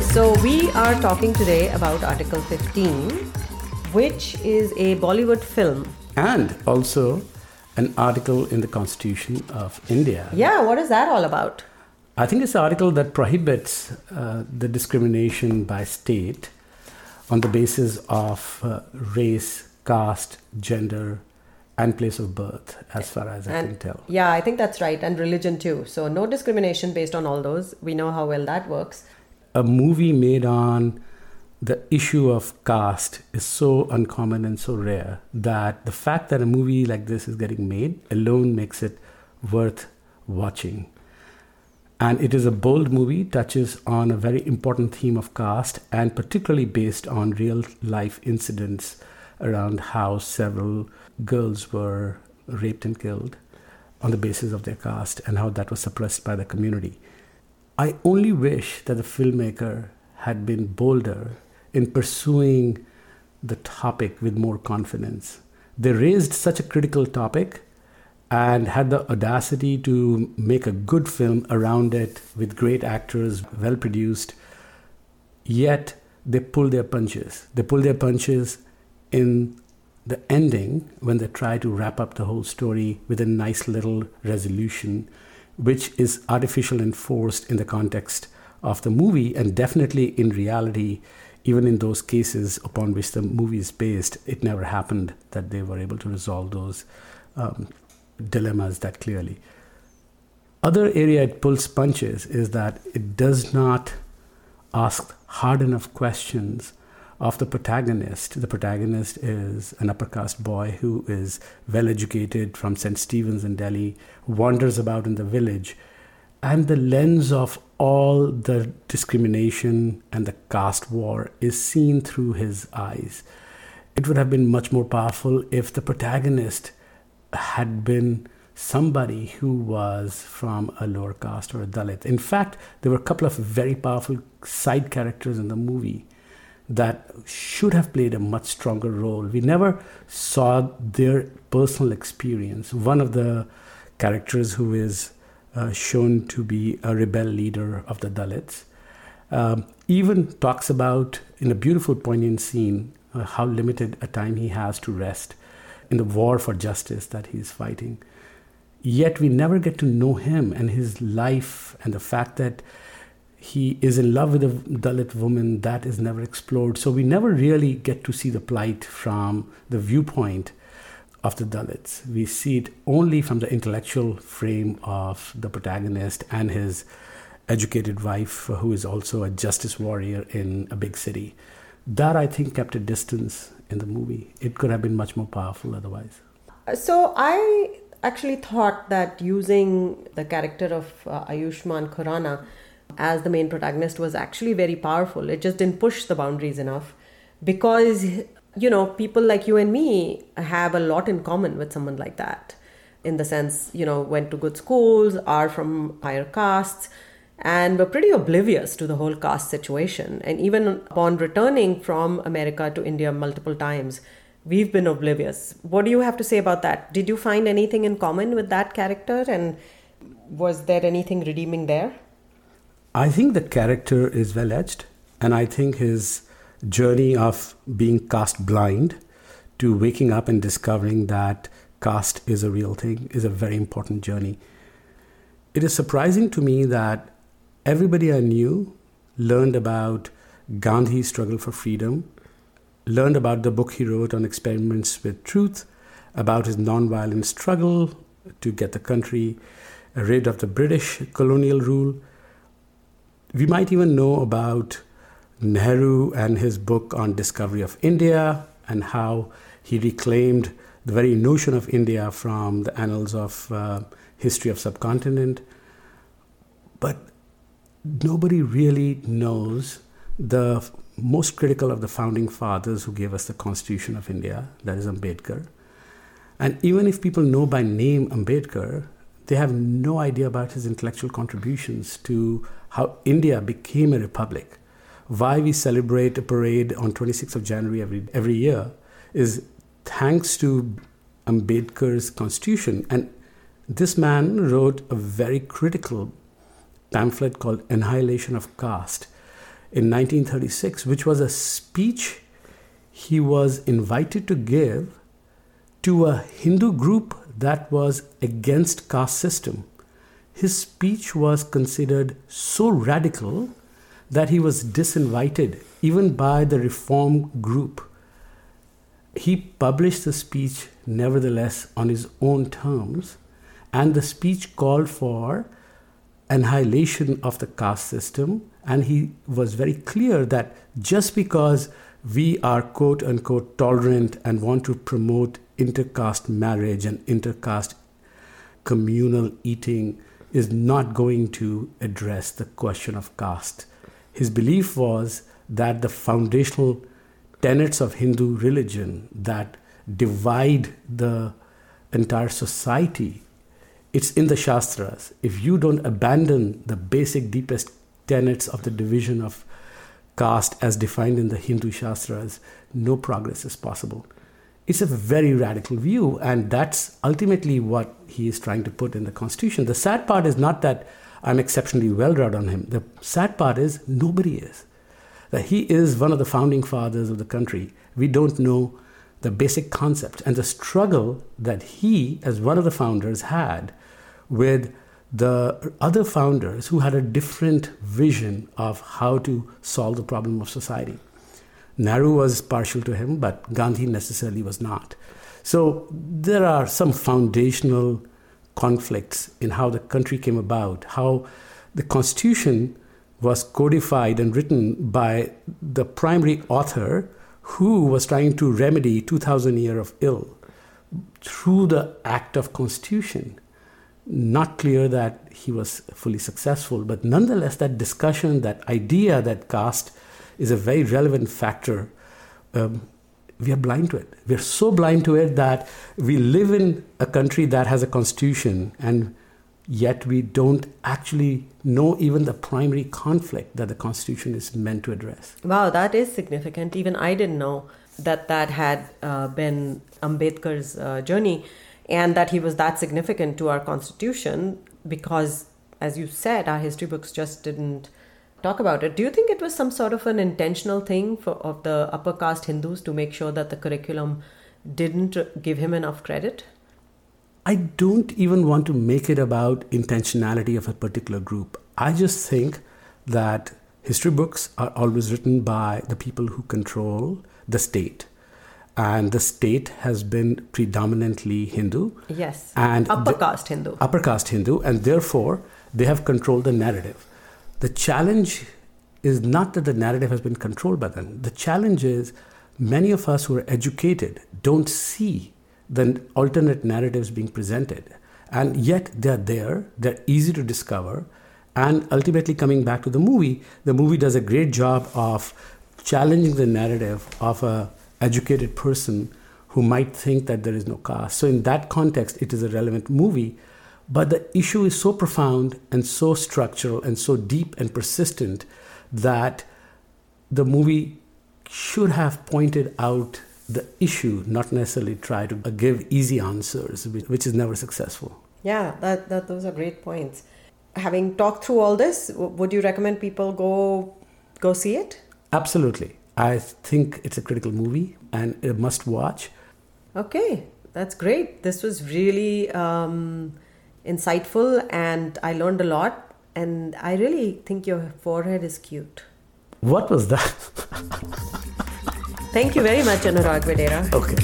So we are talking today about Article 15, which is a Bollywood film. And also an article in the Constitution of India. Yeah, what is that all about? I think it's an article that prohibits uh, the discrimination by state on the basis of uh, race, caste, gender, and place of birth, as far as I And- can tell. Yeah, I think that's right, and religion too. So, no discrimination based on all those. We know how well that works. A movie made on the issue of caste is so uncommon and so rare that the fact that a movie like this is getting made alone makes it worth watching. And it is a bold movie, touches on a very important theme of caste, and particularly based on real life incidents around how several girls were raped and killed on the basis of their caste and how that was suppressed by the community. I only wish that the filmmaker had been bolder in pursuing the topic with more confidence. They raised such a critical topic and had the audacity to make a good film around it with great actors, well produced. Yet they pull their punches. They pull their punches in the ending when they try to wrap up the whole story with a nice little resolution, which is artificial and forced in the context of the movie, and definitely in reality, even in those cases upon which the movie is based, it never happened that they were able to resolve those um, dilemmas that clearly. Other area it pulls punches is that it does not ask hard enough questions of the protagonist. The protagonist is an upper caste boy who is well educated from St. Stephen's in Delhi, wanders about in the village, and the lens of all the discrimination and the caste war is seen through his eyes. It would have been much more powerful if the protagonist had been somebody who was from a lower caste or a Dalit. In fact, there were a couple of very powerful side characters in the movie that should have played a much stronger role. We never saw their personal experience. One of the characters who is uh, shown to be a rebel leader of the Dalits um, even talks about, in a beautiful, poignant scene, uh, how limited a time he has to rest in the war for justice that he's fighting. Yet we never get to know him and his life and the fact that he is in love with a Dalit woman that is never explored. So we never really get to see the plight from the viewpoint of the Dalits. We see it only from the intellectual frame of the protagonist and his educated wife, who is also a justice warrior in a big city. That I think kept a distance in the movie. It could have been much more powerful otherwise. So, I actually thought that using the character of uh, Ayushmann Khurrana as the main protagonist was actually very powerful. It just didn't push the boundaries enough because, you know, people like you and me have a lot in common with someone like that. In the sense, you know, went to good schools, are from higher castes, and were pretty oblivious to the whole caste situation. And even upon returning from America to India multiple times, we've been oblivious. What do you have to say about that? Did you find anything in common with that character? And was there anything redeeming there? I think the character is well edged, and I think his journey of being caste blind to waking up and discovering that caste is a real thing is a very important journey. It is surprising to me that everybody I knew learned about Gandhi's struggle for freedom, learned about the book he wrote on experiments with truth, about his nonviolent struggle to get the country rid of the British colonial rule. We might even know about Nehru and his book on discovery of India and how he reclaimed the very notion of India from the annals of uh, history of subcontinent. But nobody really knows the most critical of the founding fathers who gave us the Constitution of India, that is Ambedkar. And even if people know by name Ambedkar, they have no idea about his intellectual contributions to how India became a republic. Why we celebrate a parade on 26th of January every, every year is thanks to Ambedkar's constitution. And this man wrote a very critical pamphlet called Annihilation of Caste. in 1936, which was a speech he was invited to give to a Hindu group that was against caste system. His speech was considered so radical that he was disinvited even by the reform group. He published the speech nevertheless on his own terms, and the speech called for annihilation of the caste system. And he was very clear that just because we are quote unquote tolerant and want to promote intercaste marriage and intercaste communal eating is not going to address the question of caste. His belief was that the foundational tenets of Hindu religion that divide the entire society, it's in the Shastras. If you don't abandon the basic, deepest tenets of the division of caste as defined in the Hindu Shastras, no progress is possible. It's a very radical view, and that's ultimately what he is trying to put in the Constitution. The sad part is not that I'm exceptionally well read on him. The sad part is nobody is. That he is one of the founding fathers of the country. We don't know the basic concept and the struggle that he, as one of the founders, had with the other founders who had a different vision of how to solve the problem of society. Nehru was partial to him, but Gandhi necessarily was not. So there are some foundational conflicts in how the country came about, how the constitution was codified and written by the primary author who was trying to remedy 2000 years of ill through the act of constitution not clear that he was fully successful but nonetheless that discussion that idea that caste is a very relevant factor um, we are blind to it. We're so blind to it that we live in a country that has a constitution and yet we don't actually know even the primary conflict that the constitution is meant to address. Wow, that is significant. Even I didn't know that that had uh, been Ambedkar's uh, journey and that he was that significant to our constitution because, as you said, our history books just didn't talk about it. Do you think it was some sort of an intentional thing for of the upper caste Hindus to make sure that the curriculum didn't give him enough credit? I don't even want to make it about intentionality of a particular group. I just think that history books are always written by the people who control the state. And the state has been predominantly Hindu. Yes. And upper caste Hindu. Upper caste Hindu. And therefore, they have controlled the narrative. The challenge is not that the narrative has been controlled by them. The challenge is many of us who are educated don't see the alternate narratives being presented. And yet they're there, they're easy to discover. And ultimately, coming back to the movie, the movie does a great job of challenging the narrative of a educated person who might think that there is no caste. So in that context, it is a relevant movie but the issue is so profound and so structural and so deep and persistent that the movie should have pointed out the issue, not necessarily try to give easy answers, which is never successful. Yeah, that, that those are great points. Having talked through all this, would you recommend people go go see it? Absolutely. I think it's a critical movie and a must watch. Okay, that's great. This was really um, insightful and I learned a lot. And I really think your forehead is cute. What was that? Thank you very much, Anurag Vadera. Okay.